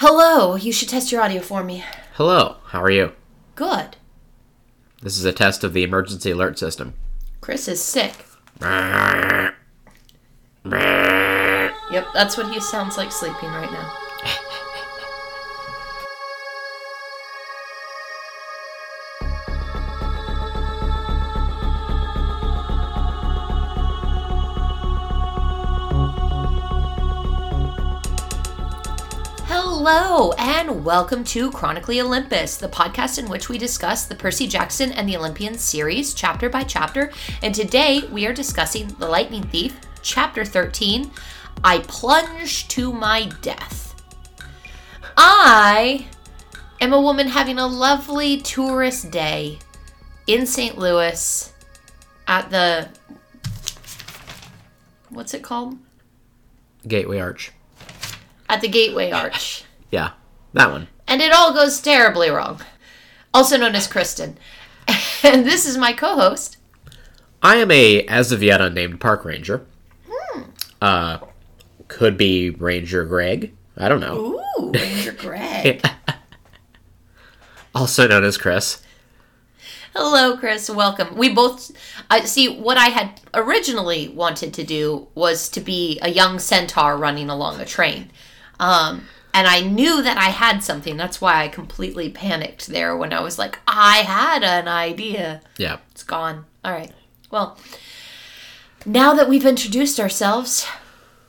Hello, you should test your audio for me. Hello, how are you? Good. This is a test of the emergency alert system. Chris is sick. Yep, that's what he sounds like sleeping right now. Hello, and welcome to Chronically Olympus, the podcast in which we discuss the Percy Jackson and the Olympians series chapter by chapter. And today we are discussing The Lightning Thief, chapter 13 I Plunge to My Death. I am a woman having a lovely tourist day in St. Louis at the. What's it called? Gateway Arch. At the Gateway Arch. Yeah, that one. and it all goes terribly wrong. Also known as Kristen. And this is my co host. I am a as of yet unnamed park ranger. Hmm. Uh, could be Ranger Greg. I don't know. Ooh, Ranger Greg. Also known as Chris. Hello, Chris. Welcome. We both I see what I had originally wanted to do was to be a young centaur running along a train. Um, and I knew that I had something. That's why I completely panicked there when I was like, I had an idea. Yeah. It's gone. All right. Well, now that we've introduced ourselves,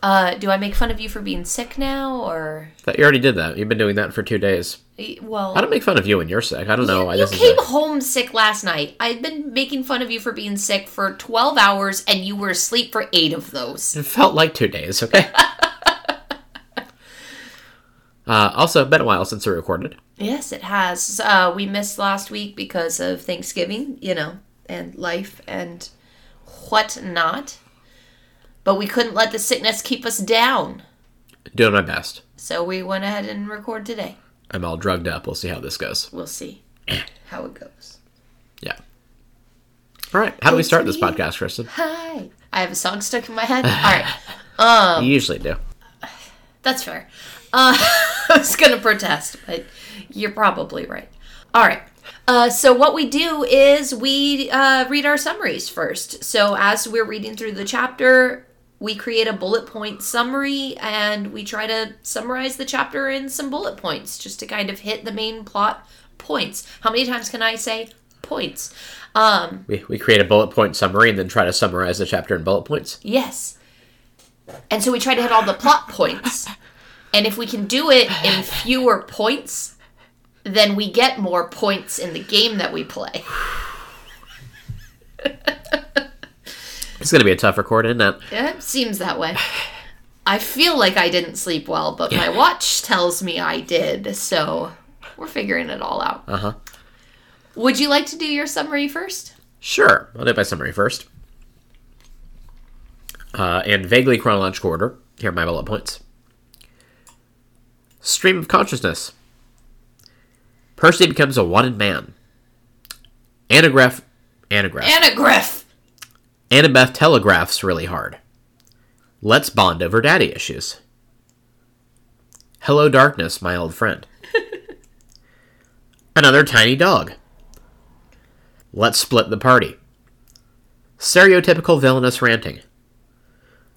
uh, do I make fun of you for being sick now, or Thought you already did that. You've been doing that for two days. well? I don't make fun of you when you're sick. I don't know you this is. came A, home sick last night. I've been making fun of you for being sick for 12 hours, and you were asleep for eight of those. it felt like two days. Okay. uh, also, been a while since we recorded. Yes, it has. Uh, we missed last week because of Thanksgiving, you know, and life and whatnot. But we couldn't let the sickness keep us down. Doing my best. So we went ahead and record today. I'm all drugged up. We'll see how this goes. We'll see how it goes. Yeah. All right. How do we start this podcast, Kristen? Hi. I have a song stuck in my head. All right. you usually do. That's fair. Uh, I was going to protest, but you're probably right. All right. Uh, so what we do is we uh, read our summaries first. So as we're reading through the chapter, we create a bullet point summary and we try to summarize the chapter in some bullet points just to kind of hit the main plot points. How many times can I say points? Um, We, we create a bullet point summary and then try to summarize the chapter in bullet points. Yes. And so we try to hit all the plot points. And if we can do it in fewer points, then we get more points in the game that we play. It's going to be a tough record, isn't it? It seems that way. I feel like I didn't sleep well, but my watch tells me I did, so we're figuring it all out. Uh huh. Would you like to do your summary first? Sure. I'll do my summary first. Uh, in vaguely chronological order, here are my bullet points. Stream of consciousness. Percy becomes a wanted man. Anagraph. Anagraph. Anagriff! Annabeth telegraphs really hard. Let's bond over daddy issues. Hello, darkness, my old friend. Another tiny dog. Let's split the party. Stereotypical villainous ranting.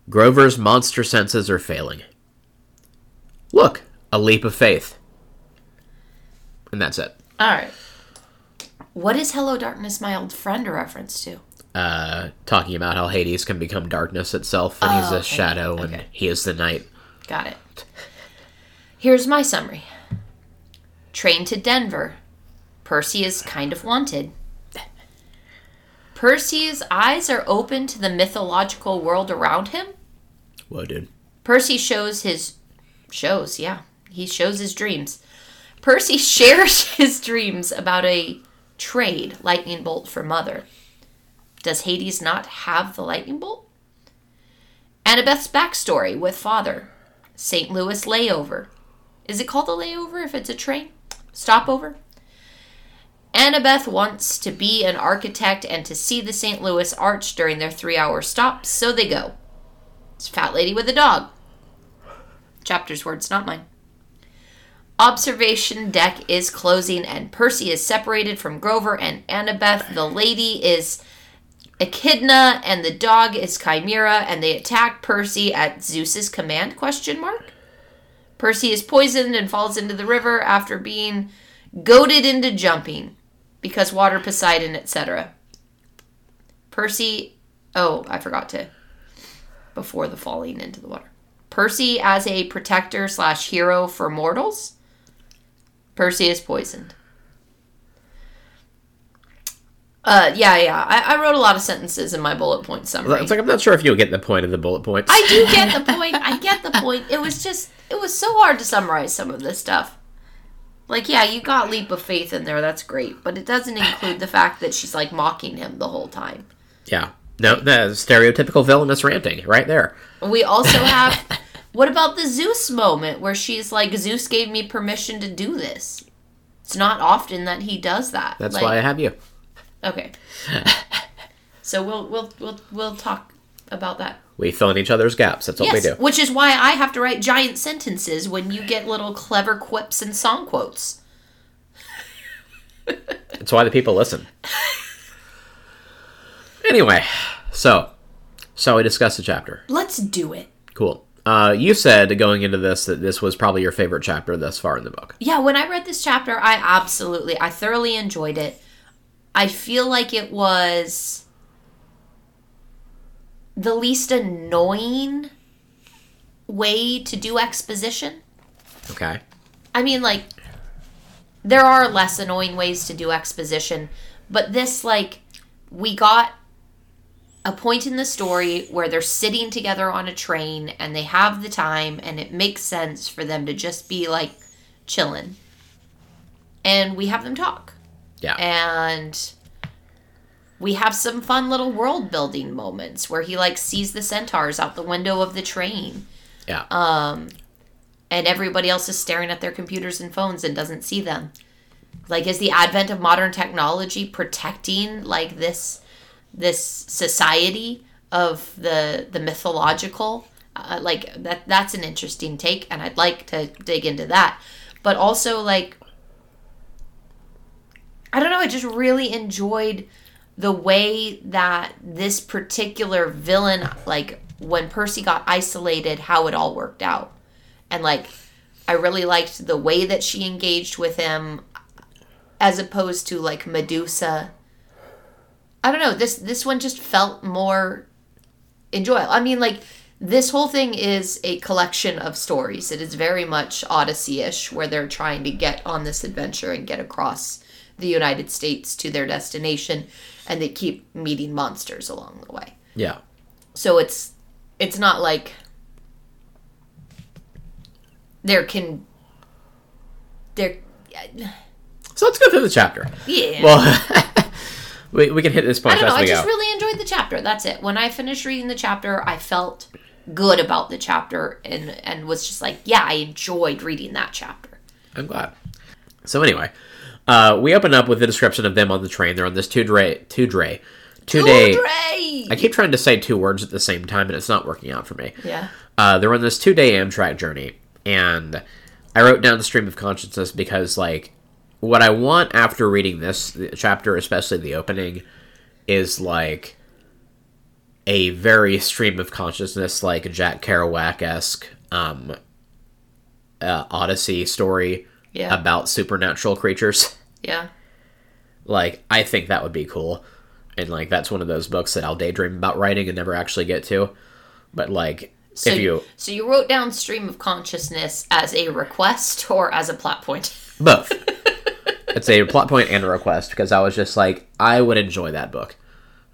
Grover's monster senses are failing. Look, a leap of faith. And that's it. All right. What is Hello Darkness, my old friend a reference to? Uh, talking about how Hades can become darkness itself, and he's Oh, a okay. shadow, and Okay. he is the night. Got it. Here's my summary Train to Denver. Percy is kind of wanted. Percy's eyes are open to the mythological world around him. Whoa, dude. Percy shows his. Shows, yeah. He shows his dreams. Percy shares his dreams about a trade lightning bolt for mother. Does Hades not have the lightning bolt? Annabeth's backstory with father. St. Louis layover. Is it called a layover if it's a train? Stopover? Annabeth wants to be an architect and to see the St. Louis Arch during their three hour stop, so they go. It's Fat Lady with a Dog. Chapter's words, not mine. Observation deck is closing and Percy is separated from Grover and Annabeth. The lady is Echidna and the dog is Chimera and they attack Percy at Zeus's command question mark. Percy is poisoned and falls into the river after being goaded into jumping because water Poseidon etc. Percy oh, I forgot to before the falling into the water. Percy as a protector slash hero for mortals. Percy is poisoned. Uh, yeah, yeah. I, I wrote a lot of sentences in my bullet point summary. It's like I'm not sure if you'll get the point of the bullet points. I do get the point. I get the point. It was just, it was so hard to summarize some of this stuff. Like, yeah, you got leap of faith in there. That's great, but it doesn't include the fact that she's like mocking him the whole time. yeah. No, the stereotypical villainous ranting right there. We also have. what about the Zeus moment where she's like, Zeus gave me permission to do this? It's not often that he does that. That's Like, why I have you. Okay. so we'll we'll we'll we'll talk about that. We fill in each other's gaps. That's what we Yes, do. which is why I have to write giant sentences when you get little clever quips and song quotes. That's why the people listen. Anyway, so so we discussed the chapter. Let's do it. Cool. Uh, you said going into this that this was probably your favorite chapter thus far in the book. Yeah, when I read this chapter, I absolutely, I thoroughly enjoyed it. I feel like it was the least annoying way to do exposition. Okay. I mean, like, there are less annoying ways to do exposition, but this, like, we got a point in the story where they're sitting together on a train and they have the time, and it makes sense for them to just be, like, chilling. And we have them talk. Yeah. And we have some fun little world building moments where he, like, sees the centaurs out the window of the train yeah. um, and everybody else is staring at their computers and phones and doesn't see them. Like, is the advent of modern technology protecting like this this society of the the mythological? Uh, like that that's an interesting take, and I'd like to dig into that. But also, like, I don't know, I just really enjoyed the way that this particular villain, like when Percy got isolated, how it all worked out. And like, I really liked the way that she engaged with him as opposed to like Medusa. I don't know, this this one just felt more enjoyable. I mean, like this whole thing is a collection of stories. It is very much Odyssey-ish, where they're trying to get on this adventure and get across the United States to their destination, and they keep meeting monsters along the way. yeah. So it's it's not like there can there So let's go through the chapter. yeah. Well, we, we can hit this I point don't know. I just go. really enjoyed the chapter. That's it. When I finished reading the chapter, I felt good about the chapter and and was just like, yeah, I enjoyed reading that chapter. I'm glad. So anyway, uh, we open up with a description of them on the train. They're on this two dray, two dray, two day. I keep trying to say two words at the same time, and it's not working out for me. Yeah. Uh, they're on this two day Amtrak journey, and I wrote down the stream of consciousness because, like, what I want after reading this chapter, especially the opening, is like a very stream of consciousness, like Jack Kerouac esque um, uh, Odyssey story Yeah. about supernatural creatures. Yeah. Like, I think that would be cool. And, like, that's one of those books that I'll daydream about writing and never actually get to. But, like, So if you. so you wrote down stream of consciousness as a request or as a plot point. Both. it's a plot point and a request because I was just like, I would enjoy that book.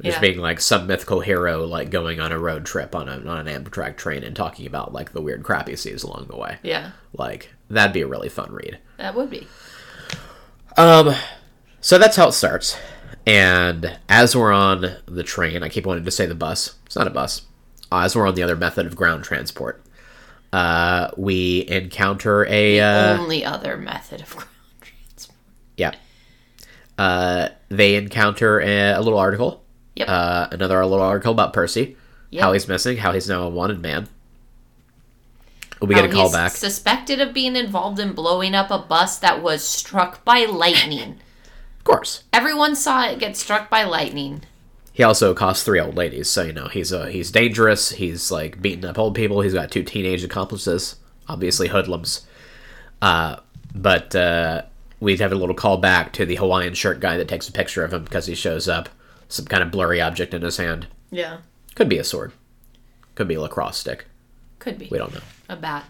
Just Yeah. being like some mythical hero, like going on a road trip on, a, on an Amtrak train and talking about like the weird crap he sees along the way. Yeah. Like that'd be a really fun read. That would be. Um, so that's how it starts. And as we're on the train, I keep wanting to say the bus. It's not a bus. As we're on the other method of ground transport, uh, we encounter a uh, Only other method of ground. Yeah. Uh, they encounter a, a little article. Yep. Uh, another little article about Percy, Yep. how he's missing, how he's now a wanted man. We get a call back. Suspected of being involved in blowing up a bus that was struck by lightning. Of course. Everyone saw it get struck by lightning. He also costs three old ladies, so you know he's uh, he's dangerous. He's like beating up old people. He's got two teenage accomplices, obviously hoodlums. Uh, but uh, we have a little call back to the Hawaiian shirt guy that takes a picture of him because he shows up, some kind of blurry object in his hand. Yeah. Could be a sword, could be a lacrosse stick. Could be. We don't know. A bat.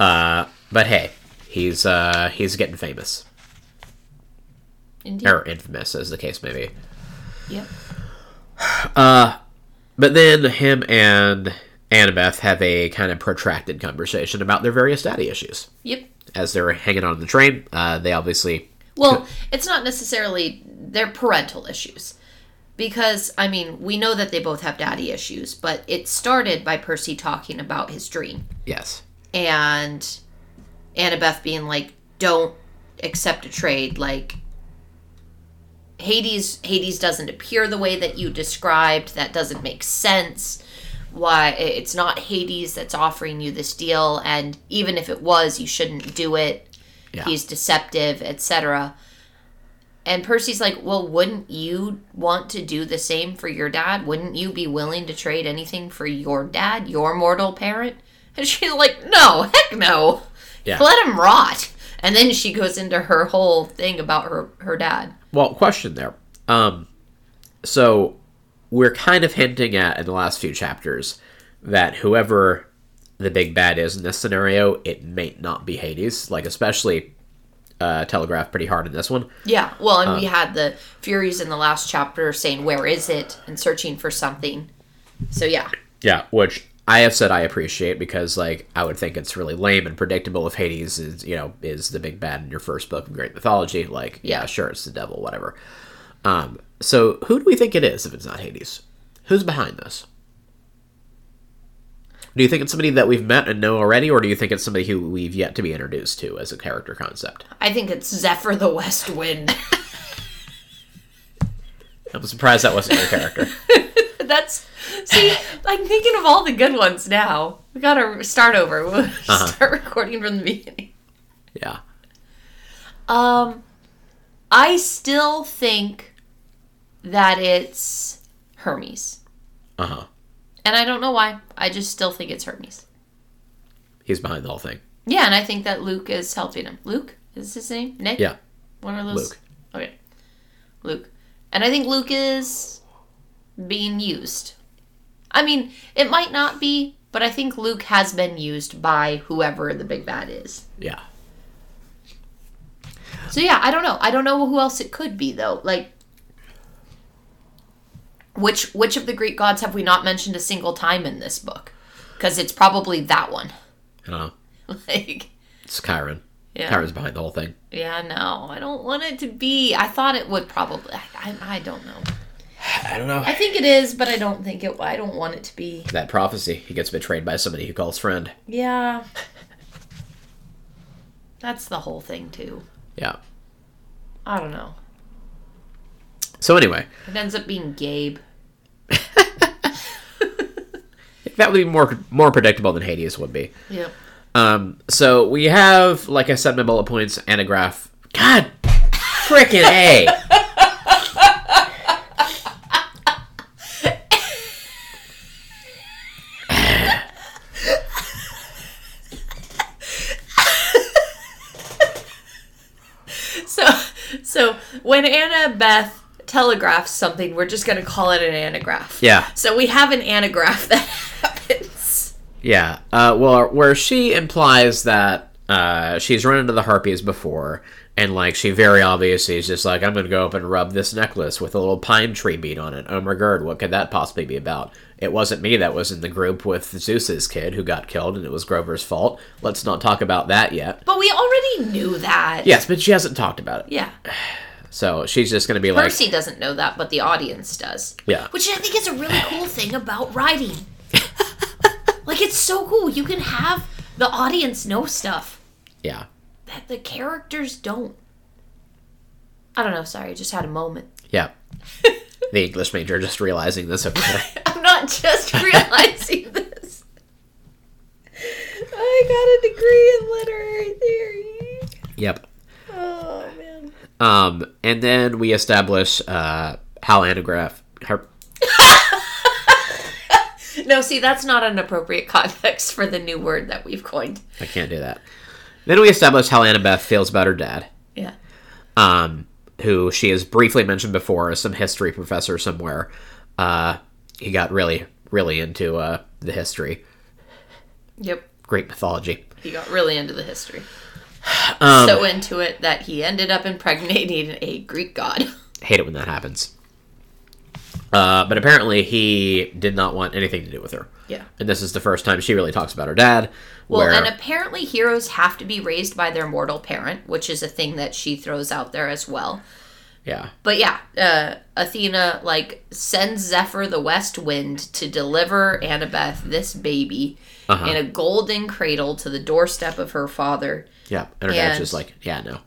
Uh, but hey, he's uh, he's getting famous Indeed. or infamous, as the case may be. Yep. Uh, But then him and Annabeth have a kind of protracted conversation about their various daddy issues. Yep. As they're hanging on the train, uh, they obviously. Well, it's not necessarily their parental issues. Because, I mean, we know that they both have daddy issues, but it started by Percy talking about his dream. Yes. And Annabeth being like, don't accept a trade. Like, Hades Hades doesn't appear the way that you described. That doesn't make sense. Why it's not Hades that's offering you this deal, and even if it was, you shouldn't do it. Yeah. He's deceptive, etc. And Percy's like, "Well, wouldn't you want to do the same for your dad? Wouldn't you be willing to trade anything for your dad, your mortal parent?" And she's like, "No, heck no. Yeah. Let him rot." And then she goes into her whole thing about her her dad. Well, question there. Um, so we're kind of hinting at in the last few chapters that whoever the big bad is in this scenario, it may not be Hades. Like especially uh, telegraphed pretty hard in this one. Yeah, well, and we had the Furies in the last chapter saying, Where is it? and searching for something. So, yeah. Yeah, which I have said I appreciate because like I would think it's really lame and predictable if Hades is you know is the big bad in your first book of great mythology. Like yeah, Yeah. sure it's the devil, whatever. Um, so who do we think it is if it's not Hades? Who's behind this? Do you think it's somebody that we've met and know already, or do you think it's somebody who we've yet to be introduced to as a character concept? I think it's Zephyr the West Wind. I'm surprised that wasn't your character. That's. See, I'm thinking of all the good ones now. We gotta start over. We'll Uh-huh. start recording from the beginning. Yeah, Um, I still think that it's Hermes. uh huh. And I don't know why. I just still think it's Hermes. He's behind the whole thing. Yeah, and I think that Luke is helping him. Luke is his name. Nick. Yeah, One of those. Luke. Okay. Luke, and I think Luke is being used. I mean, it might not be, but I think Luke has been used by whoever the big bad is. yeah. So yeah, I don't know. I don't know who else it could be though. Like which which of the Greek gods have we not mentioned a single time in this book? Cuz it's probably that one. I don't know. like It's Chiron. yeah. Chiron's behind the whole thing. Yeah, no. I don't want it to be. I thought it would probably I, I, I don't know. I don't know. I think it is, but I don't think it I don't want it to be. that prophecy. He gets betrayed by somebody he calls friend. Yeah. That's the whole thing too. Yeah. I don't know. So anyway, It ends up being Gabe. That would be more more predictable than Hades would be. Yep. Um, so we have, like I said, my bullet points, and a graph. God, freaking a. So, so when Annabeth telegraphs something, we're just gonna call it an anagraph. Yeah, So we have an anagraph that happens. yeah. Uh, well, where she implies that uh, she's run into the harpies before, and like she very obviously is just like, I'm gonna go up and rub this necklace with a little pine tree bead on it. Oh my god, what could that possibly be about? It wasn't me that was in the group with Zeus's kid who got killed, and it was Grover's fault. Let's not talk about that yet. But we already knew that. Yes, but she hasn't talked about it. Yeah. So she's just going to be like, Percy doesn't know that, but the audience does. yeah, Which I think is a really cool thing about writing. like it's so cool. You can have the audience know stuff yeah, that the characters don't. I don't know, sorry, I just had a moment. yeah. the English major just realizing this over there. I'm not just realizing this. I got a degree in literary theory. Yep. Um, and then we establish uh, how anagraph. Her, No, see, that's not an appropriate context for the new word that we've coined. I can't do that. Then we establish how Annabeth feels about her dad, Yeah. um, who she has briefly mentioned before as some history professor somewhere. Uh, he got really, really into uh, the history, Yep. Greek mythology. He got really into the history. Um, so into it that he ended up impregnating a Greek god. hate it when that happens. Uh, but apparently, he did not want anything to do with her. Yeah. And this is the first time she really talks about her dad. Well, where, and apparently heroes have to be raised by their mortal parent, which is a thing that she throws out there as well. yeah, But yeah, uh, Athena like sends Zephyr the West Wind to deliver Annabeth this baby Uh-huh. in a golden cradle to the doorstep of her father, yeah. And her dad's And- just like, yeah, no,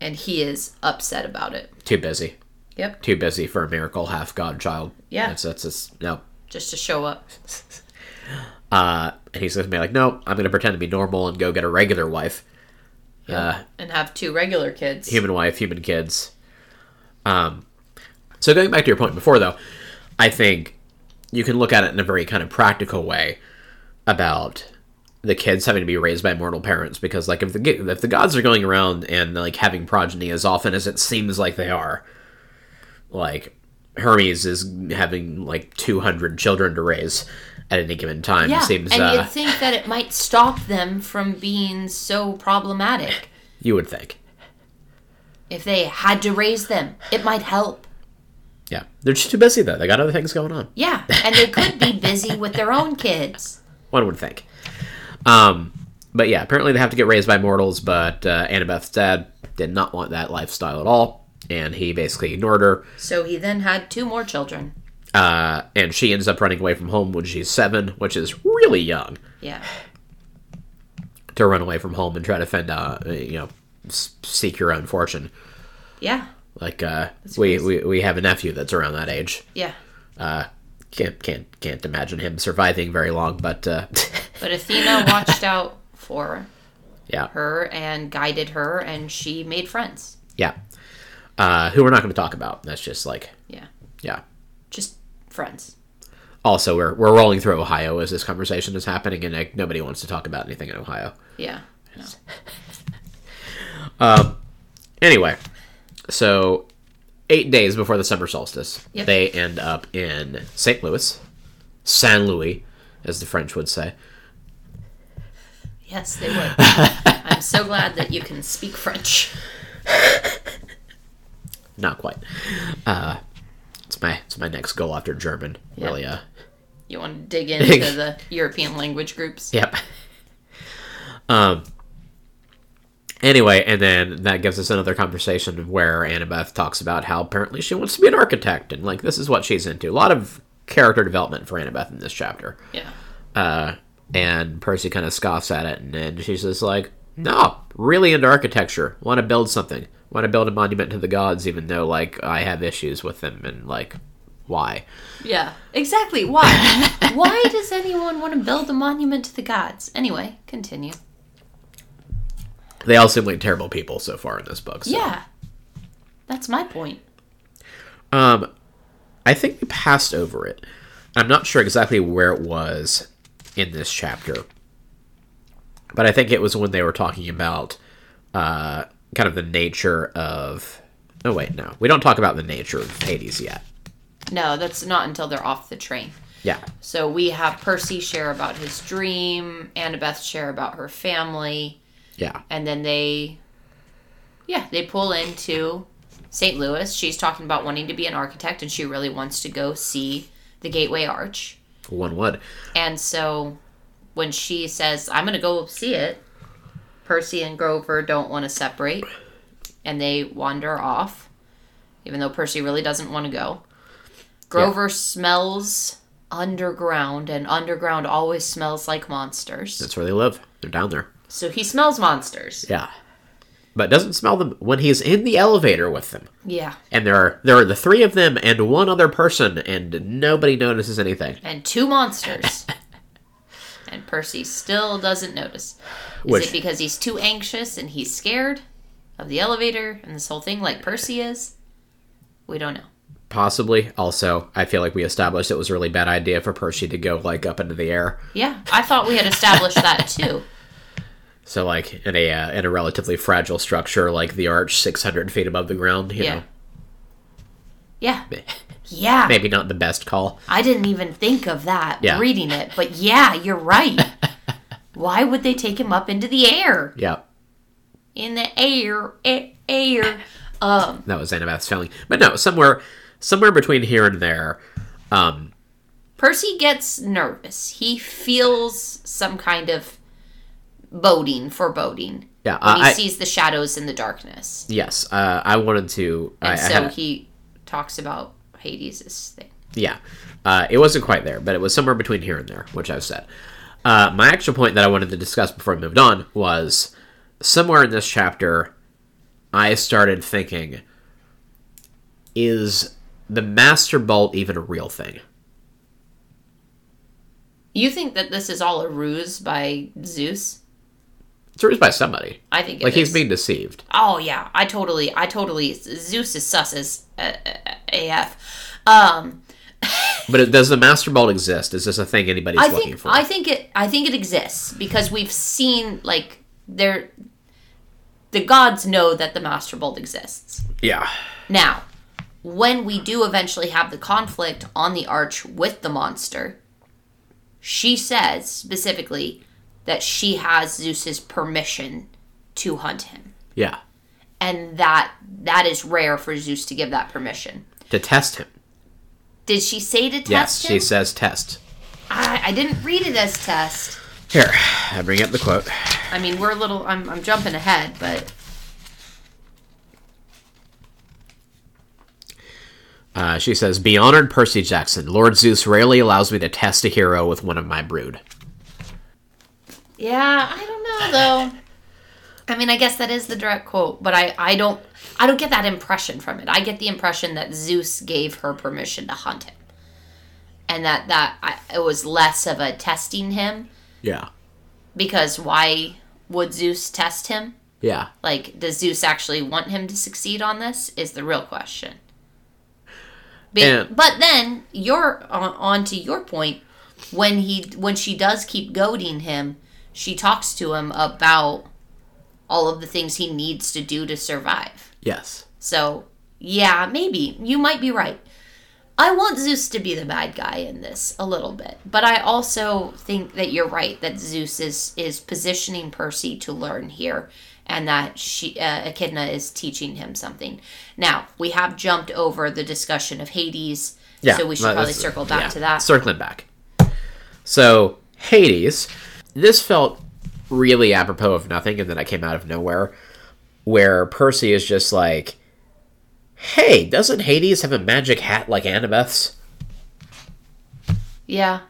and he is upset about it. too busy, Yep, too busy for a miracle half god child. Yeah. that's that's just no. just to show up. Uh, and he's gonna be like, no, I'm gonna pretend to be normal and go get a regular wife, uh, and have two regular kids. human wife, human kids. Um, so going back to your point before, though, I think you can look at it in a very kind of practical way about the kids having to be raised by mortal parents because, like, if the if the gods are going around and like having progeny as often as it seems like they are, like Hermes is having like 200 children to raise at any given time. yeah, seems and uh, you'd think that it might stop them from being so problematic. you would think. If they had to raise them, it might help. Yeah, they're just too busy though. They got other things going on. Yeah, and they could be busy with their own kids. One would think. Um, but yeah, apparently they have to get raised by mortals, but uh, Annabeth's dad did not want that lifestyle at all, and he basically ignored her. So he then had two more children. Uh, and she ends up running away from home when she's seven, which is really young Yeah. to run away from home and try to fend, uh, you know, seek your own fortune. Yeah. Like uh, we, we we have a nephew that's around that age. Yeah. Uh, can't can't can't imagine him surviving very long, but uh, But Athena watched out for yeah, her and guided her, and she made friends. yeah. Uh, who we're not going to talk about. That's just like Yeah. yeah. Just friends. also we're, we're rolling through ohio as this conversation is happening and like, nobody wants to talk about anything in ohio Yeah. No. anyway so eight days before the summer solstice Yep. they end up in st louis saint louis as the french would say Yes, they would. I'm so glad that you can speak French. not quite uh, it's my it's my next goal after german Yeah. really uh You want to dig into the European language groups? Yep. Um. Anyway, and then that gives us another conversation where Annabeth talks about how apparently she wants to be an architect and like this is what she's into. A lot of character development for Annabeth in this chapter. Yeah. Uh, and Percy kind of scoffs at it, and then she's just like, "No, really into architecture. Want to build something. Want to build a monument to the gods, even though like I have issues with them and like why." Yeah. Exactly. Why? Why does anyone want to build a monument to the gods? Anyway, continue. They all seem like terrible people so far in this book. So. Yeah. That's my point. Um, I think we passed over it. I'm not sure exactly where it was in this chapter, but I think it was when they were talking about uh, kind of the nature of. Oh wait, no, we don't talk about the nature of Hades yet. No, that's not until they're off the train. Yeah, So we have Percy share about his dream, Annabeth share about her family, yeah, and then they, yeah, they pull into St. Louis. She's talking about wanting to be an architect, and she really wants to go see the Gateway Arch. one would. And so when she says, I'm going to go see it, Percy and Grover don't want to separate, and they wander off, even though Percy really doesn't want to go. Grover smells underground, and underground always smells like monsters. That's where they live. They're down there. So he smells monsters. Yeah, but doesn't smell them when he's in the elevator with them. Yeah. And there are there are the three of them and one other person, and nobody notices anything. And two monsters. And Percy still doesn't notice. Is Which- it because he's too anxious and he's scared of the elevator and this whole thing, like Percy is? We don't know. Possibly. Also, I feel like we established it was a really bad idea for Percy to go like up into the air. Yeah, I thought we had established that too. So like in a uh, in a relatively fragile structure like the arch, six hundred feet above the ground. You Yeah. know, Yeah. Yeah. maybe not the best call. I didn't even think of that Yeah. reading it, but yeah, you're right. Why would they take him up into the air? Yeah, In the air, a- air. Um, that was Annabeth's feeling. But no, somewhere somewhere between here and there. Um, Percy gets nervous. He feels some kind of boding, foreboding. yeah, When he I, I- sees the shadows in the darkness. yes, uh, I wanted to. I, I And so had he talks about Hades' thing. Yeah. Uh, it wasn't quite there, but it was somewhere between here and there, which I've said. Uh, my actual point that I wanted to discuss before we moved on was somewhere in this chapter, I started thinking, is the Master Bolt even a real thing? You think that this is all a ruse by Zeus? It's raised by somebody. I think it Like he's being deceived. Oh yeah, I totally, I totally. Zeus is sus as uh, uh, AF. Um, But it, does the Master Bolt exist? Is this a thing anybody's I looking think, for? I think it, I think it exists because we've seen like there. The gods know that the Master Bolt exists. yeah. Now, when we do eventually have the conflict on the arch with the monster, she says specifically that she has Zeus's permission to hunt him. Yeah. And that that is rare for Zeus to give that permission. To test him. Did she say to test Yes, him? she says test. I, I didn't read it as test. Here, I bring up the quote. I mean, we're a little. I'm, I'm jumping ahead, but Uh, she says, Be honored, Percy Jackson. Lord Zeus rarely allows me to test a hero with one of my brood. Yeah, I don't know though. I mean, I guess that is the direct quote, but I, I don't I don't get that impression from it. I get the impression that Zeus gave her permission to hunt him, and that that I, it was less of a testing him Yeah. because why would Zeus test him? Yeah. Like, does Zeus actually want him to succeed on this? Is the real question. Be- And- but then you're on, on to your point. When he when she does keep goading him, she talks to him about all of the things he needs to do to survive. Yes. So yeah, maybe you might be right. I want Zeus to be the bad guy in this a little bit, but I also think that you're right that Zeus is is positioning Percy to learn here, and that she uh, Echidna is teaching him something. Now we have jumped over the discussion of Hades, Yeah. so we should probably circle back yeah, to that. Circling back. So, Hades. This felt really apropos of nothing, and then I came out of nowhere, where Percy is just like, Hey, doesn't Hades have a magic hat like Annabeth's? yeah,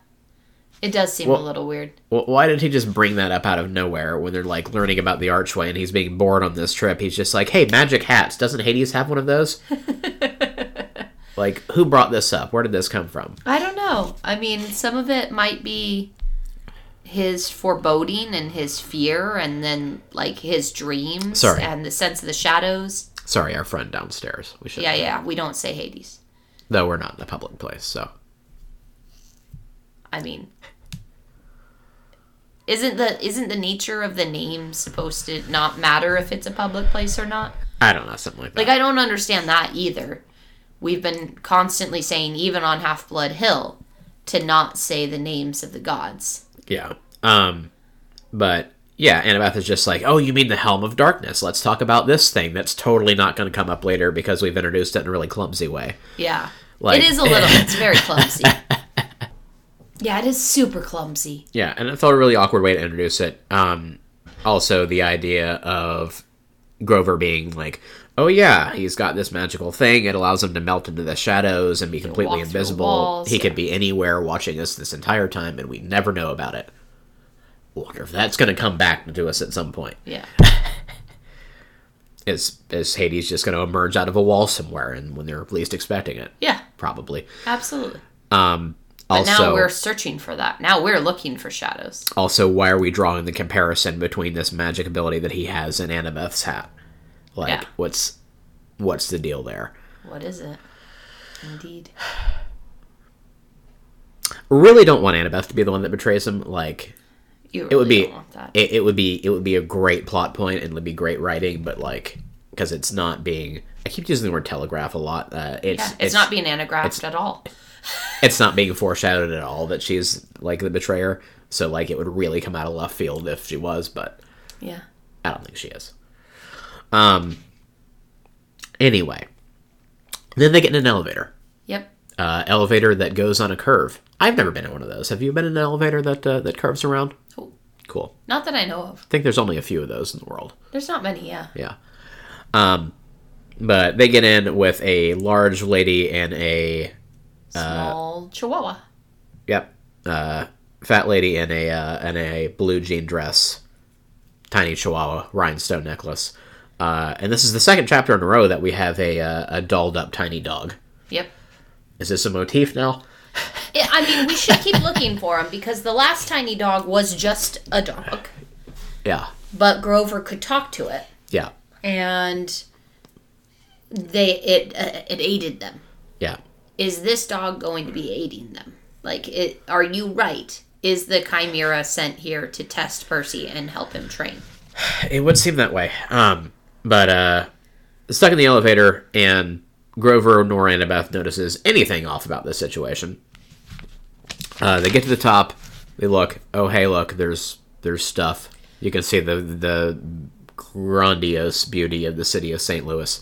it does seem Well- a little weird. Well, why did he just bring that up out of nowhere when they're like learning about the archway and he's being bored on this trip? He's just like, "Hey, magic hats! Doesn't Hades have one of those?" like, who brought this up? Where did this come from? I don't know. I mean, some of it might be his foreboding and his fear, and then like his dreams Sorry. and the sense of the shadows. Sorry, our friend downstairs. We should, Yeah, yeah. We don't say Hades. though we're not in a public place, so I mean, isn't the isn't the nature of the name supposed to not matter if it's a public place or not? I don't know something like that. Like I don't understand that either. We've been constantly saying, even on Half Blood Hill, to not say the names of the gods. Yeah, um, but yeah, Annabeth is just like, "Oh, you mean the Helm of Darkness? Let's talk about this thing that's totally not going to come up later because we've introduced it in a really clumsy way." Yeah. Like- it is a little. It's very clumsy. yeah, it is super clumsy. Yeah, and it felt a really awkward way to introduce it. Um, also, the idea of Grover being like, "Oh yeah, he's got this magical thing. It allows him to melt into the shadows and be completely invisible. walls, he yeah. could be anywhere watching us this entire time, and we never know about it." Wonder if that's going to come back to us at some point. Yeah. Is is Hades just going to emerge out of a wall somewhere, and when they're least expecting it? Yeah, Probably. absolutely. Um, But now we're searching for that. Now we're looking for shadows. Also, why are we drawing the comparison between this magic ability that he has and Annabeth's hat? Like, Yeah. what's what's the deal there? What is it? Indeed. Really don't want Annabeth to be the one that betrays him. Like, You it would be don't want that. it, it would be it would be a great plot point and it would be great writing, but like because it's not being. I keep using the word telegraph a lot. Uh, it's, yeah, it's, not being anagraphed at all. it's not being foreshadowed at all that she's like the betrayer. So like it would really come out of left field if she was, but Yeah. I don't think she is. Um. Anyway, then they get in an elevator. Yep. Uh, elevator that goes on a curve. I've never been in one of those. Have you been in an elevator that uh, that curves around? Oh, Cool. not that I know of. I think there's only a few of those in the world. There's not many, yeah. Yeah. Um, but they get in with a large lady and a Small chihuahua. yep, uh, fat lady in a uh, in a blue jean dress, tiny chihuahua rhinestone necklace. Uh, and this is the second chapter in a row that we have a uh, a dolled up tiny dog. Yep. Is this a motif now? Yeah, I mean, we should keep looking for him because the last tiny dog was just a dog, Yeah, but Grover could talk to it, yeah, and they it uh, it aided them. yeah. Is this dog going to be aiding them? Like, it, are you right? Is the chimera sent here to test Percy and help him train? It would seem that way. Um, but uh, stuck in the elevator, and Grover nor Annabeth notices anything off about this situation. Uh, they get to the top. They look. Oh, hey, look. There's there's stuff. You can see the the grandiose beauty of the city of St. Louis.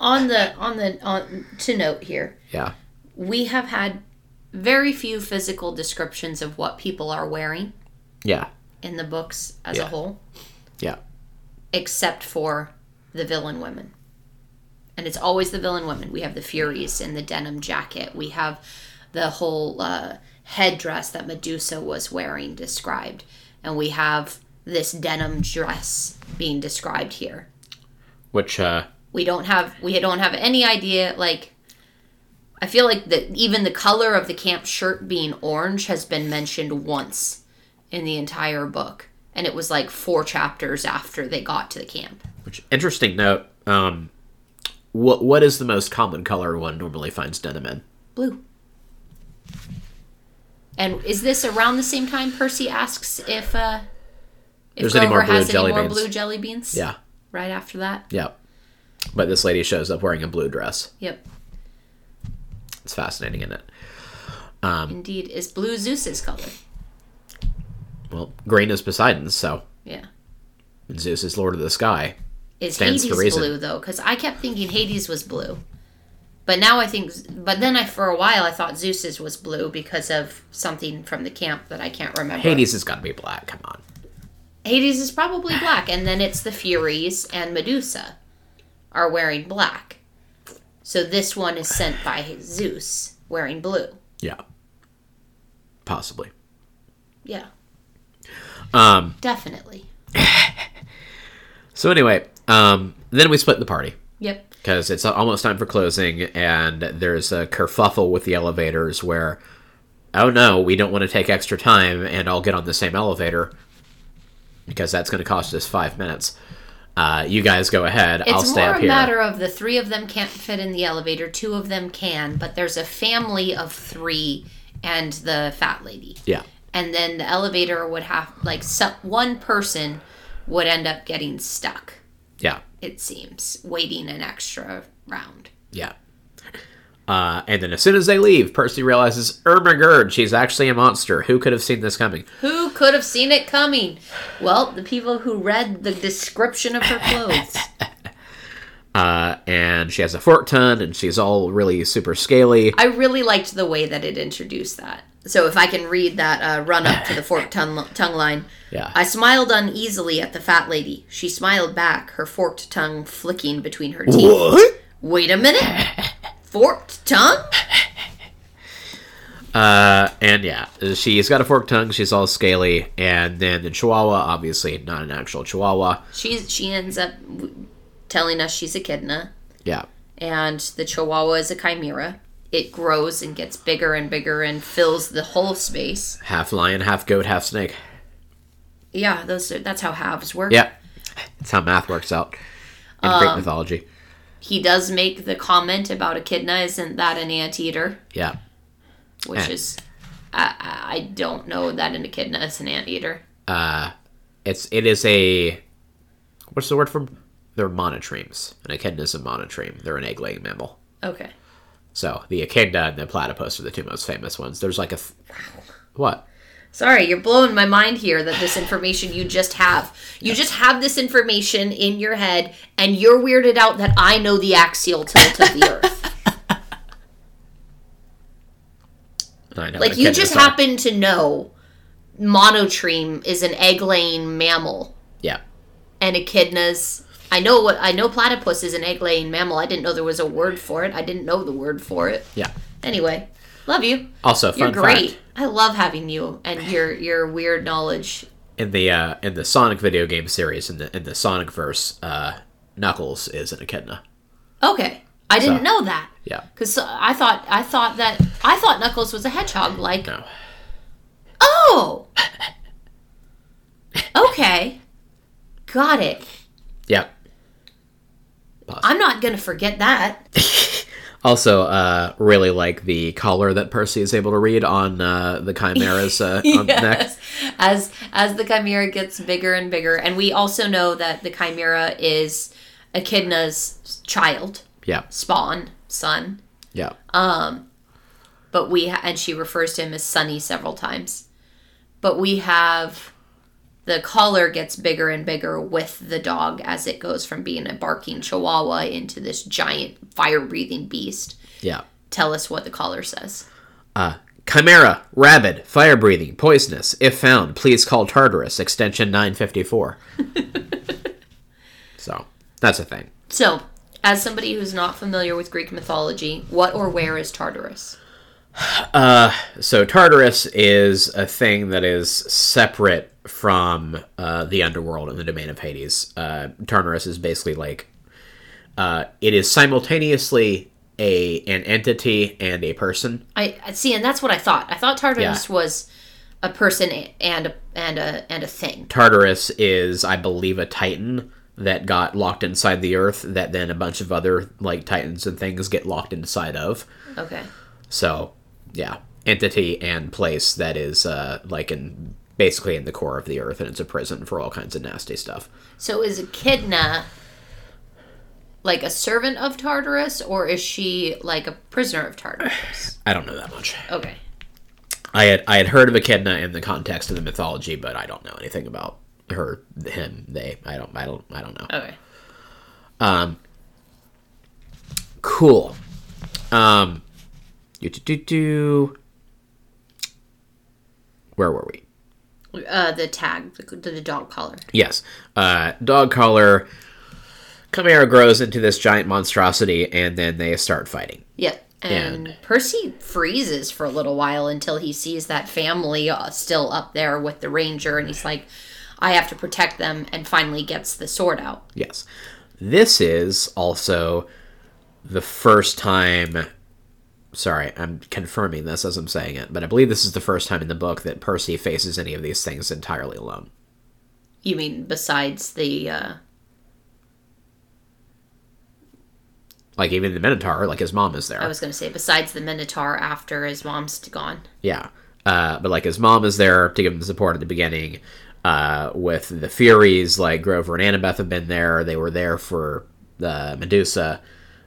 On the on the on to note here, Yeah, we have had very few physical descriptions of what people are wearing yeah, in the books as Yeah. a whole, yeah, except for the villain women. And it's always the villain women. We have the Furies in the denim jacket. We have the whole uh, headdress that Medusa was wearing described. And we have this denim dress being described here. which uh, We don't have we don't have any idea like I feel like that even the color of the camp shirt being orange has been mentioned once in the entire book. And it was like four chapters after they got to the camp. which interesting note. Um, what what is the most common color one normally finds denim in? Blue. And is this around the same time Percy asks if uh if There's any more blue has any jelly more beans. blue jelly beans? Yeah, Right after that? yeah. But this lady shows up wearing a blue dress. Yep. It's fascinating, isn't it? Um, Indeed. Is blue Zeus's color? Well, green is Poseidon's, so Yeah. and Zeus is Lord of the Sky. Is Stands Hades blue though? Because I kept thinking Hades was blue, but now I think. But then I, for a while, I thought Zeus's was blue because of something from the camp that I can't remember. Hades has got to be black. Come on. Hades is probably black, and then it's the Furies and Medusa are wearing black. So this one is sent by Zeus wearing blue. Yeah. Possibly. Yeah, Um. definitely. So anyway, um, then we split the party Yep. because it's almost time for closing, and there's a kerfuffle with the elevators where, oh no, we don't want to take extra time, and I'll get on the same elevator because that's going to cost us five minutes. Uh, you guys go ahead. I'll It's stay more a matter of the three of them can't fit in the elevator, two of them can, but there's a family of three and the fat lady. yeah. And then the elevator would have, like, some, one person would end up getting stuck, Yeah. it seems, waiting an extra round. Yeah. Uh, and then as soon as they leave, Percy realizes, oh my god, she's actually a monster. Who could have seen this coming? Who could have seen it coming? Well, the people who read the description of her clothes. Uh, and she has a fork tongue, and she's all really super scaly. I really liked the way that it introduced that. So if I can read that uh, run up to the forked tongue, tongue line. Yeah. I smiled uneasily at the fat lady. She smiled back, her forked tongue flicking between her teeth. What? Wait a minute. Forked tongue? Uh, and yeah, she's got a forked tongue. She's all scaly, and then the Chihuahua, obviously not an actual Chihuahua. She's she ends up telling us she's echidna, Yeah, and the Chihuahua is a chimera. It grows and gets bigger and bigger and fills the whole space. Half lion, half goat, half snake. Yeah, those are, that's how halves work. Yeah, that's how math works out in Um, Greek mythology. He does make the comment about echidna, isn't that an anteater? Yeah, Which Eh. is, I, I I don't know that an echidna is an anteater. Uh, it's it is a what's the word for? They're monotremes. An echidna is a monotreme. They're an egg-laying mammal. Okay. So the echidna and the platypus are the two most famous ones. There's like a th- what? Sorry, you're blowing my mind here that this information you just have. You just have this information in your head, and you're weirded out that I know the axial tilt of the Earth. I know Like, you just happen to know monotreme is an egg laying mammal, Yeah, and echidnas. I know what I know. Platypus is an egg laying mammal. I didn't know there was a word for it. I didn't know the word for it. yeah. Anyway, love you. Also, You're great. fact: I love having you and your your weird knowledge. in the uh, in the Sonic video game series, in the in the Sonic verse, uh, Knuckles is an echidna. Okay, I didn't know that. Yeah, Because I thought I thought that I thought Knuckles was a hedgehog. Like, no, oh, okay, got it. Yeah. I'm not gonna forget that. Also, uh, really like the collar that Percy is able to read on uh, the Chimera's uh, on the neck. Yes. As as the chimera gets bigger and bigger, and we also know that the chimera is Echidna's child, Yeah, spawn, son. yeah, Um, But we ha- and she refers to him as Sonny several times. But we have the collar gets bigger and bigger with the dog as it goes from being a barking chihuahua into this giant fire breathing beast. yeah. Tell us what the collar says. Uh, Chimera, rabid, fire breathing, poisonous. If found, please call Tartarus, extension 954. so, that's a thing. So, as somebody who's not familiar with Greek mythology, what or where is Tartarus? Uh, so, Tartarus is a thing that is separate from uh, the underworld and the domain of Hades. Uh, Tartarus is basically like. Uh, it is simultaneously a an entity and a person. I see, and that's what I thought. I thought Tartarus Yeah. was a person and a and a and a thing. Tartarus is, I believe, a titan that got locked inside the earth that then a bunch of other like titans and things get locked inside of. Okay. So, yeah, entity and place that is uh like in basically in the core of the earth and it's a prison for all kinds of nasty stuff. So is Echidna like a servant of Tartarus, or is she like a prisoner of Tartarus? I don't know that much. Okay. I had I had heard of Echidna in the context of the mythology, but I don't know anything about her, him, they. I don't I don't I don't know. Okay. Um Cool. Um do do do do Where were we? Uh, the tag, the, the dog collar. Yes. Uh, dog collar. Chimera grows into this giant monstrosity, and then they start fighting. Yep. And, And- Percy freezes for a little while until he sees that family uh, still up there with the ranger, and he's like, "I have to protect them," and finally gets the sword out. Yes. This is also the first time. Sorry, I'm confirming this as I'm saying it, but I believe this is the first time in the book that Percy faces any of these things entirely alone. You mean besides the? Uh, Like even the Minotaur, like his mom is there. I was going to say besides the Minotaur after his mom's gone. Yeah. Uh, but like his mom is there to give him support at the beginning. Uh, with the Furies, like Grover and Annabeth have been there. They were there for the Medusa.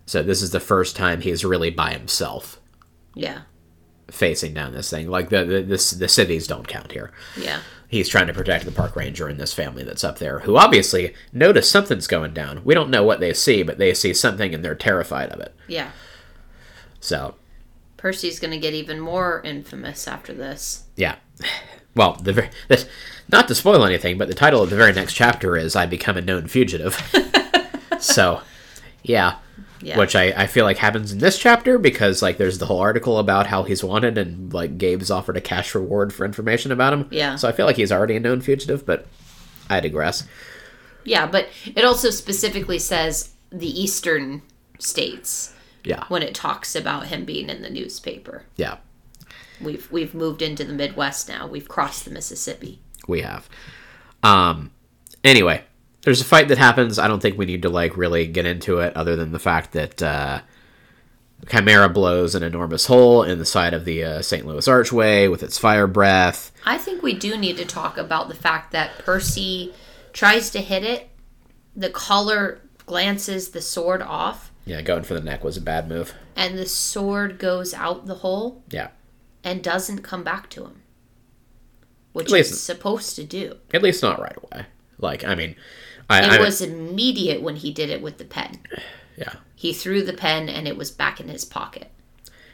So this is the first time he's really by himself Yeah. facing down this thing. Like the the, the, the cities don't count here. Yeah. He's trying to protect the park ranger and this family that's up there, who obviously notice something's going down. We don't know what they see, but they see something and they're terrified of it. Yeah. So Percy's going to get even more infamous after this. Yeah. Well, the, ver- the not to spoil anything, but the title of the very next chapter is "I Become a Known Fugitive." so, yeah, Yeah. which I, I feel like happens in this chapter because like there's the whole article about how he's wanted and like Gabe's offered a cash reward for information about him. Yeah. So I feel like he's already a known fugitive, but I digress. Yeah, but it also specifically says the eastern states, Yeah. when it talks about him being in the newspaper. Yeah. We've we've moved into the Midwest now. We've crossed the Mississippi. we have. Um, anyway, there's a fight that happens. I don't think we need to like really get into it, other than the fact that uh, Chimera blows an enormous hole in the side of the uh, St. Louis Archway with its fire breath. I think we do need to talk about the fact that Percy tries to hit it. The collar glances the sword off, Yeah, going for the neck was a bad move. and the sword goes out the hole Yeah, and doesn't come back to him, which least- it's supposed to do. at least not right away. Like, I mean, I, It I was immediate when he did it with the pen. yeah. He threw the pen and it was back in his pocket.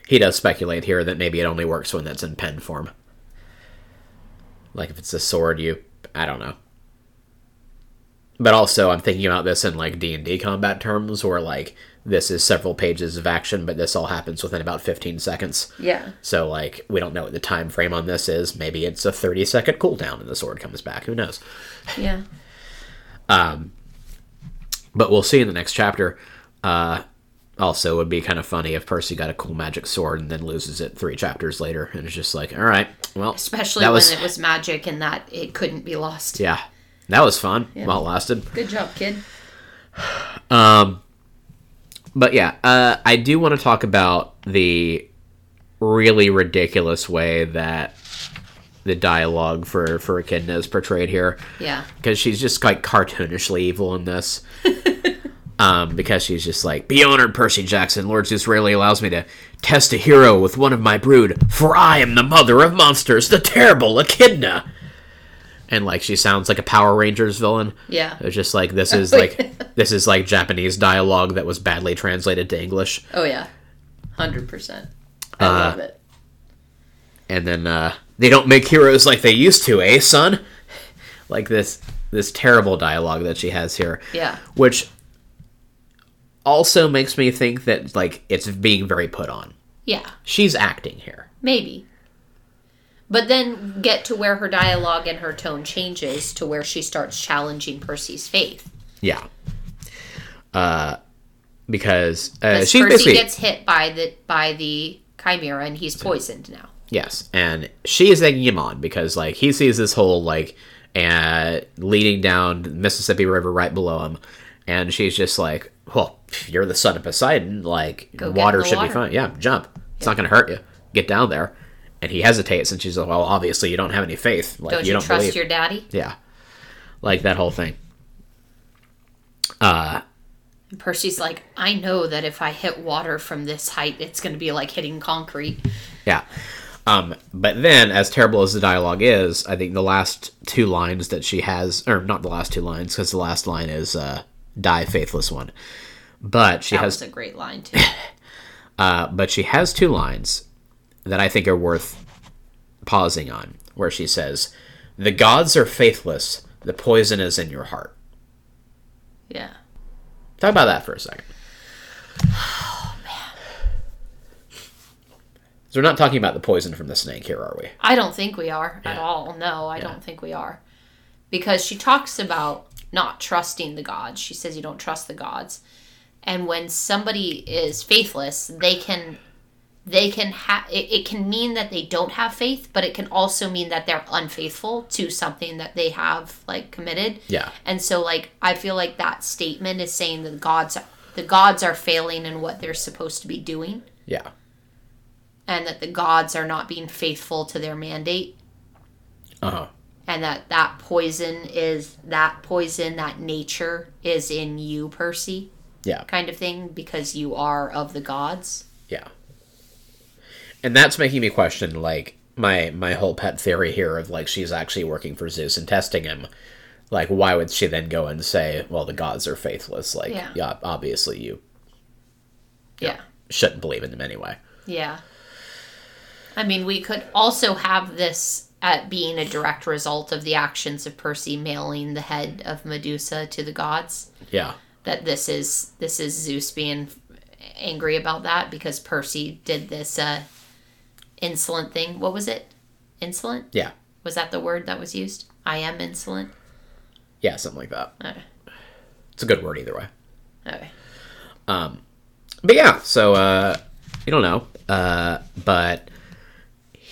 He does speculate here that maybe it only works when that's in pen form. Like if it's a sword, you I don't know. But also, I'm thinking about this in like D and D combat terms, where like this is several pages of action, but this all happens within about 15 seconds. Yeah. So like we don't know what the time frame on this is. Maybe it's a 30 second cooldown and the sword comes back. Who knows? Yeah. But we'll see in the next chapter. Uh, also, it would be kind of funny if Percy got a cool magic sword and then loses it three chapters later, and it's just like, all right, well, Especially when was it was magic and that it couldn't be lost. yeah, that was fun while it lasted. Good job, kid. Um, But yeah, uh, I do want to talk about the really ridiculous way that the dialogue for for Echidna is portrayed here. Yeah. because she's just like cartoonishly evil in this. um, because she's just like, "Be honored, Percy Jackson. Lord Zeus rarely allows me to test a hero with one of my brood, for I am the mother of monsters, the terrible Echidna." And like, she sounds like a Power Rangers villain. Yeah. It's just like this is like this is like Japanese dialogue that was badly translated to English. Oh yeah. Hundred percent. I Uh, love it. and then uh, they don't make heroes like they used to, eh, son? Like this this terrible dialogue that she has here. Yeah. Which also makes me think that like it's being very put on. Yeah. She's acting here. Maybe. But then get to where her dialogue and her tone changes to where she starts challenging Percy's faith. Yeah. Uh because uh, she's Percy basically gets hit by the by the chimera and he's poisoned now. Yes, and she is egging him on because like he sees this hole like uh, leading down the Mississippi River right below him, and she's just like, "Well, you're the son of Poseidon. Like Go get in water should be fine. Yeah, jump. It's not going to hurt you. Get down there." And he hesitates, and she's like, "Well, obviously you don't have any faith. Like Don't you you, don't trust believe." your daddy? Yeah, like that whole thing. Uh, Percy's like, I know that if I hit water from this height, it's going to be like hitting concrete. Yeah. Um, but then, as terrible as the dialogue is, I think the last two lines that she has, or not the last two lines, because the last line is uh, "Die, faithless one." But she That has, a great line too. uh, but she has two lines that I think are worth pausing on, where she says, "The gods are faithless. The poison is in your heart." yeah. Talk about that for a second. So we're not talking about the poison from the snake here, are we? I don't think we are at all. No, I don't think we are. Because she talks about not trusting the gods. She says you don't trust the gods. And when somebody is faithless, they can they can have it, it can mean that they don't have faith, but it can also mean that they're unfaithful to something that they have like committed. Yeah. And so like I feel like that statement is saying that the gods the gods are failing in what they're supposed to be doing Yeah. And that the gods are not being faithful to their mandate Uh huh. and that that poison is that poison that nature is in you percy Yeah. kind of thing because you are of the gods Yeah. And that's making me question like my my whole pet theory here of like she's actually working for Zeus and testing him. Like why would she then go and say, "Well, the gods are faithless." Like, Yeah. yeah, obviously you yeah shouldn't believe in them anyway. yeah i mean we could also have this at being a direct result of the actions of percy mailing the head of medusa to the gods Yeah. that this is this is zeus being angry about that because percy did this uh insolent thing what was it insolent Yeah. was that the word that was used i am insolent Yeah, something like that. okay It's a good word either way. okay but yeah, so uh, you don't know, uh, but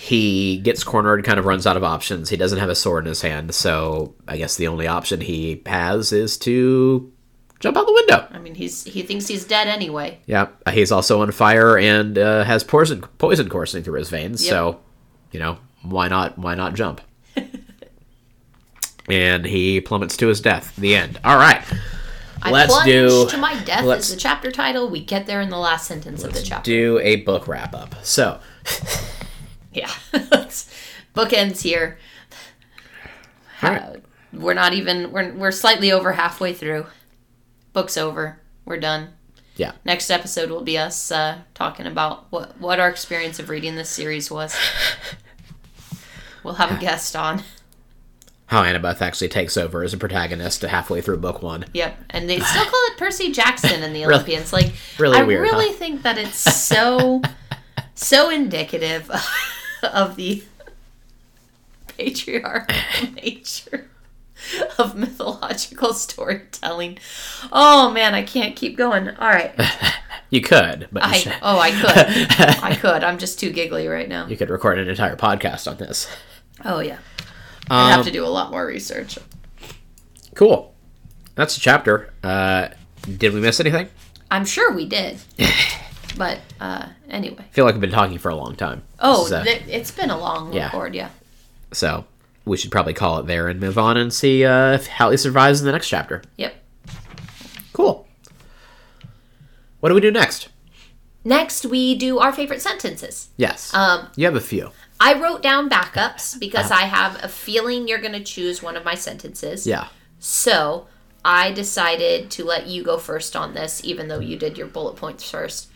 he gets cornered, kind of runs out of options. He doesn't have a sword in his hand, so I guess the only option he has is to jump out the window. I mean, he's he thinks he's dead anyway. Yeah, he's also on fire and uh, has poison poison coursing through his veins. Yep. So, you know, why not? Why not jump? and he plummets to his death. The end. All right. I Let's plunge do- to my death is the chapter title. We get there in the last sentence of the chapter. Do a book wrap up. So, Yeah. Let's- Book ends here. Right. Uh, we're not even we're we're slightly over halfway through. Book's over. We're done. yeah. Next episode will be us uh, talking about what what our experience of reading this series was. We'll have a guest on. How Annabeth actually takes over as a protagonist halfway through book one. Yep, and they still call it Percy Jackson in the Really- Olympians. Like, really I weird, really huh? think that it's so so indicative of the patriarchal nature of mythological storytelling. Oh man, I can't keep going. All right, You could, but I should- oh I could, I could. I'm just too giggly right now. you could record an entire podcast on this. Oh yeah, I have Um, to do a lot more research. Cool. That's a chapter. Uh, did we miss anything? I'm sure we did, but uh, anyway. I feel like we've been talking for a long time. Oh, uh, th- it's been a long yeah. record, yeah. so we should probably call it there and move on and see uh, if how he survives in the next chapter. Yep. Cool. What do we do next? Next, we do our favorite sentences. Yes. Um, you have a few. I wrote down backups because I have a feeling you're going to choose one of my sentences. Yeah. So I decided to let you go first on this, even though you did your bullet points first.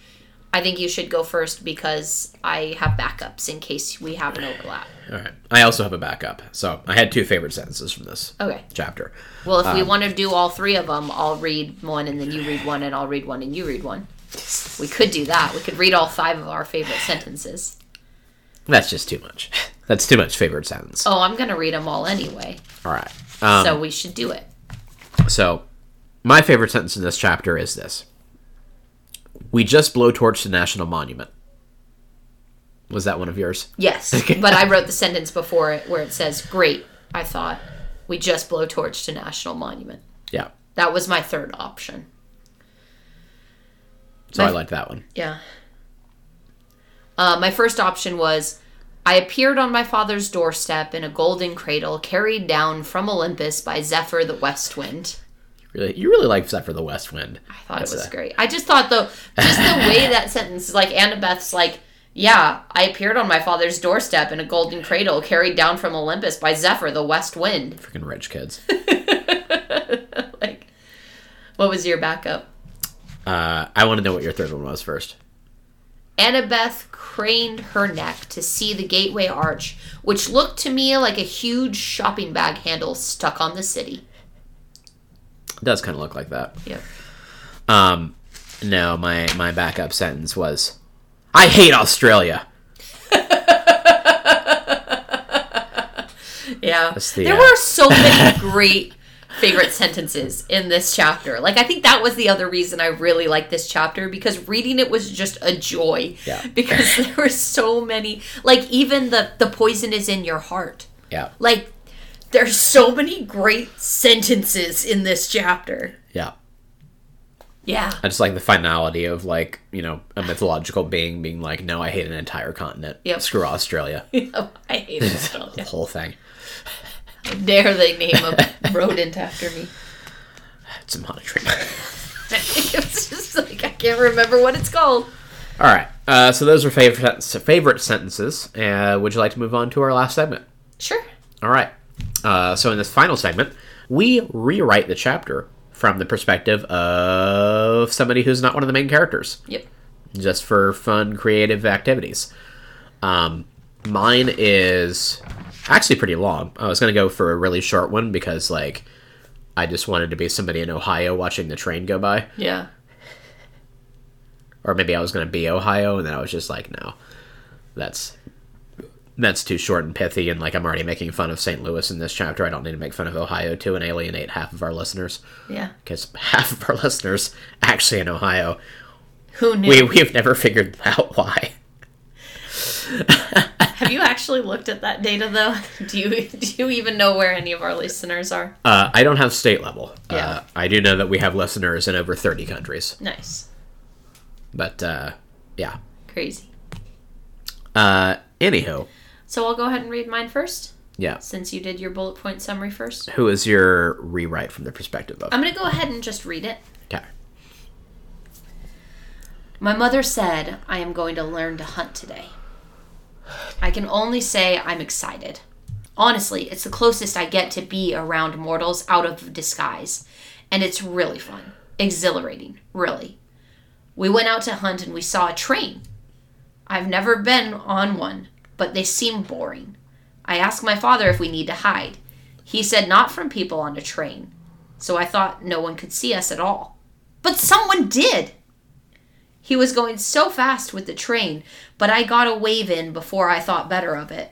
I think you should go first because I have backups in case we have an overlap. All right. I also have a backup. So I had two favorite sentences from this Okay. chapter. Well, if we Um, want to do all three of them, I'll read one and then you read one and I'll read one and you read one. We could do that. We could read all five of our favorite sentences. That's just too much. That's too much favorite sentence. Oh, I'm going to read them all anyway. All right. Um, so we should do it. So, my favorite sentence in this chapter is this We just blowtorched the National Monument. Was that one of yours? Yes, but I wrote the sentence before it where it says, "Great." I thought we just blowtorched a national monument. Yeah. That was my third option. So My- I like that one. Yeah. Uh, my first option was, I appeared on my father's doorstep in a golden cradle, carried down from Olympus by Zephyr the West Wind. Really, you really like Zephyr the West Wind. I thought That's it was a- great. I just thought though, just the way that sentence is like Annabeth's like, yeah, I appeared on my father's doorstep in a golden cradle, carried down from Olympus by Zephyr the West Wind. Freaking rich kids. like, what was your backup? uh, I want to know what your third one was first. Annabeth craned her neck to see the gateway arch, which looked to me like a huge shopping bag handle stuck on the city. It does kind of look like that. Yep. Um, no, my my backup sentence was, "I hate Australia." Yeah. The, there uh, were so many great favorite sentences in this chapter. Like I think that was the other reason I really liked this chapter because reading it was just a joy. Yeah. Because there were so many like even the the poison is in your heart. Yeah, Like there's so many great sentences in this chapter. yeah. Yeah. I just like the finality of like you know a mythological being being like, "No, I hate an entire continent. Yep. Screw Australia." I hate it. the whole thing. Dare they name a rodent after me? It's a monitoring. it's just like I can't remember what it's called. All right. Uh, so those are favorite favorite sentences. Uh, would you like to move on to our last segment? Sure. All right. Uh, so in this final segment, we rewrite the chapter from the perspective of somebody who's not one of the main characters, Yep. just for fun, creative activities. Um, mine is actually pretty long. I was gonna go for a really short one because like I just wanted to be somebody in Ohio watching the train go by. Yeah. or maybe I was going to be Ohio, and then I was just like, no, that's that's too short and pithy, and like I'm already making fun of St. Louis in this chapter. I don't need to make fun of Ohio too and alienate half of our listeners Yeah. because half of our listeners actually in Ohio. Who knew? We we've never figured out why. Have you actually looked at that data though? Do you do you even know where any of our listeners are? Uh, I don't have state level. Yeah. Uh, I do know that we have listeners in over 30 countries. Nice. But uh, yeah. Crazy. Uh, anywho, So I'll go ahead and read mine first, yeah. since you did your bullet point summary first. Who is your rewrite from the perspective of? I'm gonna go ahead and just read it. Okay. My mother said I am going to learn to hunt today. I can only say I'm excited. Honestly, it's the closest I get to be around mortals out of disguise, and it's really fun. Exhilarating, really. We went out to hunt and we saw a train. I've never been on one, but they seem boring. I asked my father if we need to hide. He said not from people on a train, so I thought no one could see us at all. But someone did! He was going so fast with the train, but I got a wave in before I thought better of it.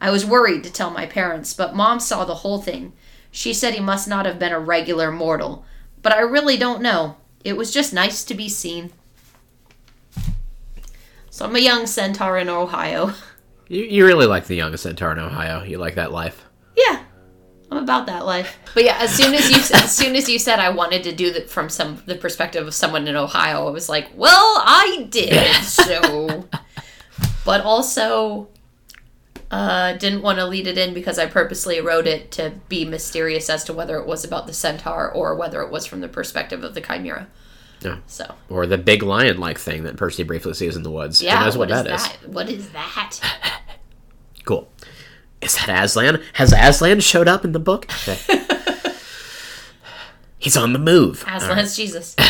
I was worried to tell my parents, but mom saw the whole thing. She said he must not have been a regular mortal, but I really don't know. It was just nice to be seen. So I'm a young centaur in Ohio. You, you really like the youngest centaur in Ohio. You like that life. Yeah, I'm about that life. But yeah, as soon as you as soon as you said I wanted to do that from some the perspective of someone in Ohio, I was like, well, I did so. but also, uh, didn't want to lead it in because I purposely wrote it to be mysterious as to whether it was about the centaur or whether it was from the perspective of the chimera. Yeah. So Or the big lion like thing that Percy briefly sees in the woods. Who yeah, knows what what is that is? that? What is that? Cool. Is that Aslan? Has Aslan showed up in the book? He's on the move. Aslan has Jesus.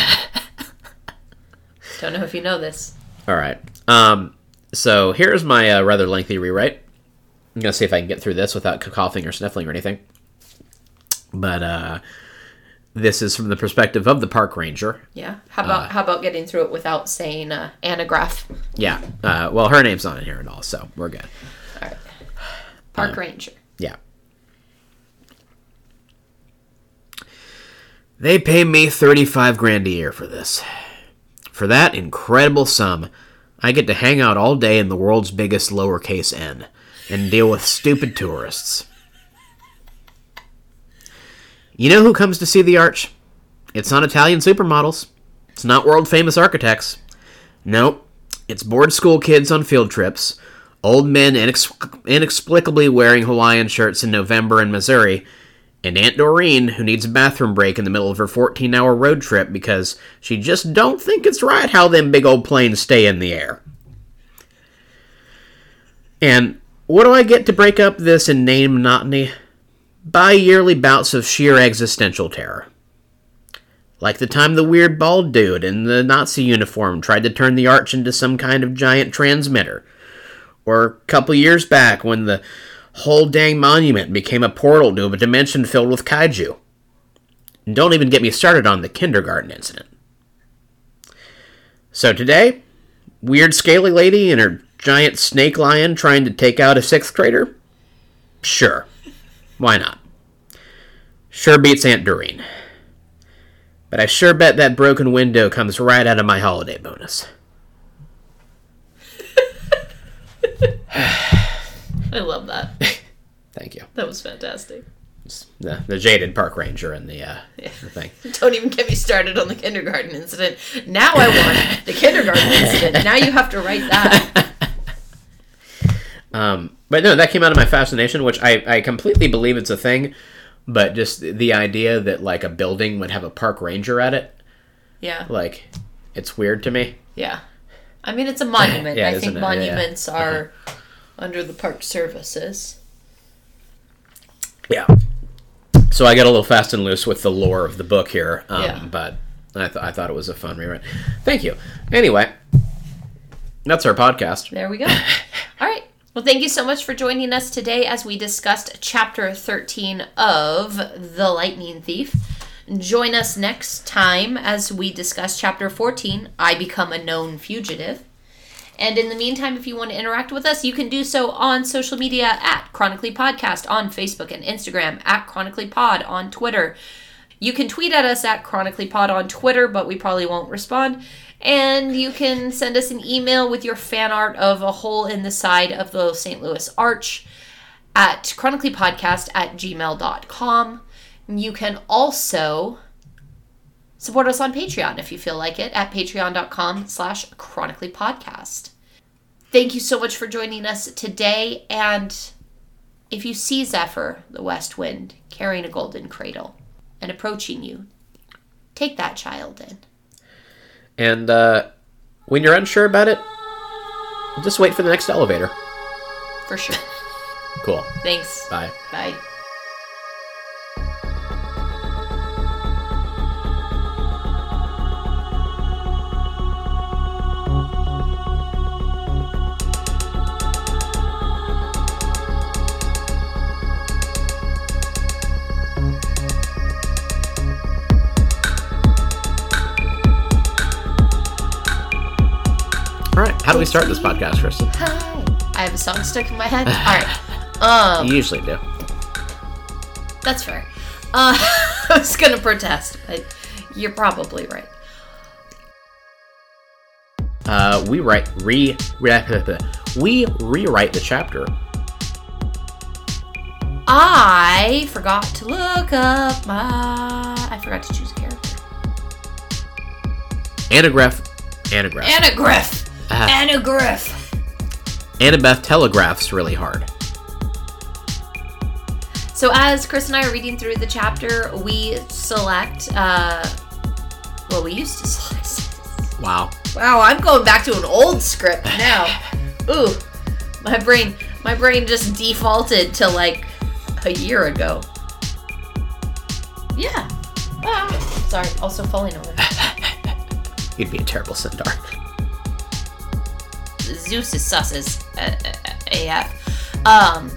Don't know if you know this. All right. Um, so here's my uh, rather lengthy rewrite. I'm gonna see if I can get through this without coughing or sniffling or anything. But uh, this is from the perspective of the park ranger. Yeah. How about how about getting through it without saying uh, anagraph? Yeah. Uh, well, her name's not in here at all, so we're good. All right. Park um, ranger. Yeah. They pay me 35 grand a year for this. For that incredible sum, I get to hang out all day in the world's biggest lowercase n and deal with stupid tourists. You know who comes to see the arch? It's not Italian supermodels. It's not world famous architects. Nope. It's bored school kids on field trips, old men inex- inexplicably wearing Hawaiian shirts in November in Missouri, and Aunt Doreen who needs a bathroom break in the middle of her 14 hour road trip because she just don't think it's right how them big old planes stay in the air. And what do I get to break up this inane monotony? Bi yearly bouts of sheer existential terror. Like the time the weird bald dude in the Nazi uniform tried to turn the arch into some kind of giant transmitter. Or a couple years back when the whole dang monument became a portal to a dimension filled with kaiju. And don't even get me started on the kindergarten incident. So today, weird scaly lady and her giant snake lion trying to take out a sixth grader? Sure. Why not? Sure beats Aunt Doreen. But I sure bet that broken window comes right out of my holiday bonus. I love that. Thank you. That was fantastic. The, the jaded park ranger and the, uh, Yeah. the thing. Don't even get me started on the kindergarten incident. Now I want the kindergarten incident. Now you have to write that. Um, but no, that came out of my fascination, which I, I completely believe it's a thing. But just the idea that like a building would have a park ranger at it, Yeah. like, it's weird to me. Yeah. I mean, it's a monument. Yeah, I think it? Yeah, yeah. monuments are under the park services. Yeah. So I got a little fast and loose with the lore of the book here, um, Yeah. but I, th- I thought it was a fun rewrite. Thank you. Anyway, that's our podcast. There we go. All right. Well, thank you so much for joining us today as we discussed chapter 13 of The Lightning Thief. Join us next time as we discuss chapter 14, I Become a Known Fugitive. And in the meantime, if you want to interact with us, you can do so on social media at Chronically Podcast on Facebook and Instagram, at Chronically Pod on Twitter. You can tweet at us at Chronically Pod on Twitter, but we probably won't respond. And you can send us an email with your fan art of a hole in the side of the St. Louis Arch at chronicallypodcast at gmail.com. You can also support us on Patreon if you feel like it at patreon.com slash chronicallypodcast. Thank you so much for joining us today. And if you see Zephyr, the west wind, carrying a golden cradle and approaching you, take that child in. And uh, when you're unsure about it, just wait for the next elevator. For sure. Cool. Thanks. Bye. Bye. Start this podcast, Kristen? Hi. I have a song stuck in my head. All right. Um, You usually do. that's fair. Uh, I was gonna protest, but you're probably right. Uh, we write re, re we rewrite the chapter. I forgot to look up my. I forgot to choose a character. Anagraph, anagraph. Anagriff. Ah. Anagriff. Annabeth telegraphs really hard. So as Chris and I are reading through the chapter, we select. uh Well, we used to select. Wow. Wow, I'm going back to an old script now. Ooh, my brain, my brain just defaulted to like a year ago. Yeah. Ah, sorry. Also falling over. You'd be a terrible centaur. Zeus is sus as uh, uh, AF. Um.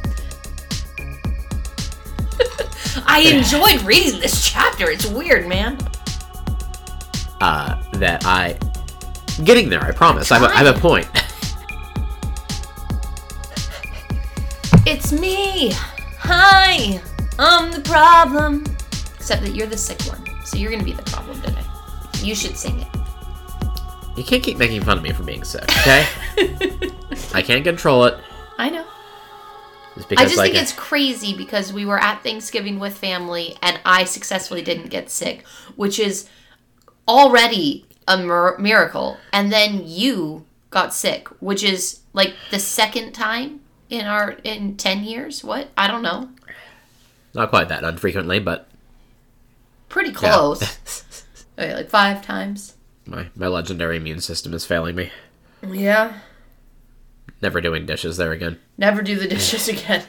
I enjoyed reading this chapter. It's weird, man. Uh, that I. Getting there, I promise. I have, a, I have a point. It's me. Hi. I'm the problem. Except that you're the sick one, so you're gonna be the problem today. You should sing it. You can't keep making fun of me for being sick, okay? I can't control it. I know. It's I just like think it's crazy because we were at Thanksgiving with family and I successfully didn't get sick, which is already a mir- miracle. And then you got sick, which is like the second time in our in 10 years. What? I don't know. not quite that unfrequently, but Pretty yeah. close. Okay, like 5 times. My my legendary immune system is failing me. Yeah. Never doing dishes there again. Never do the dishes again.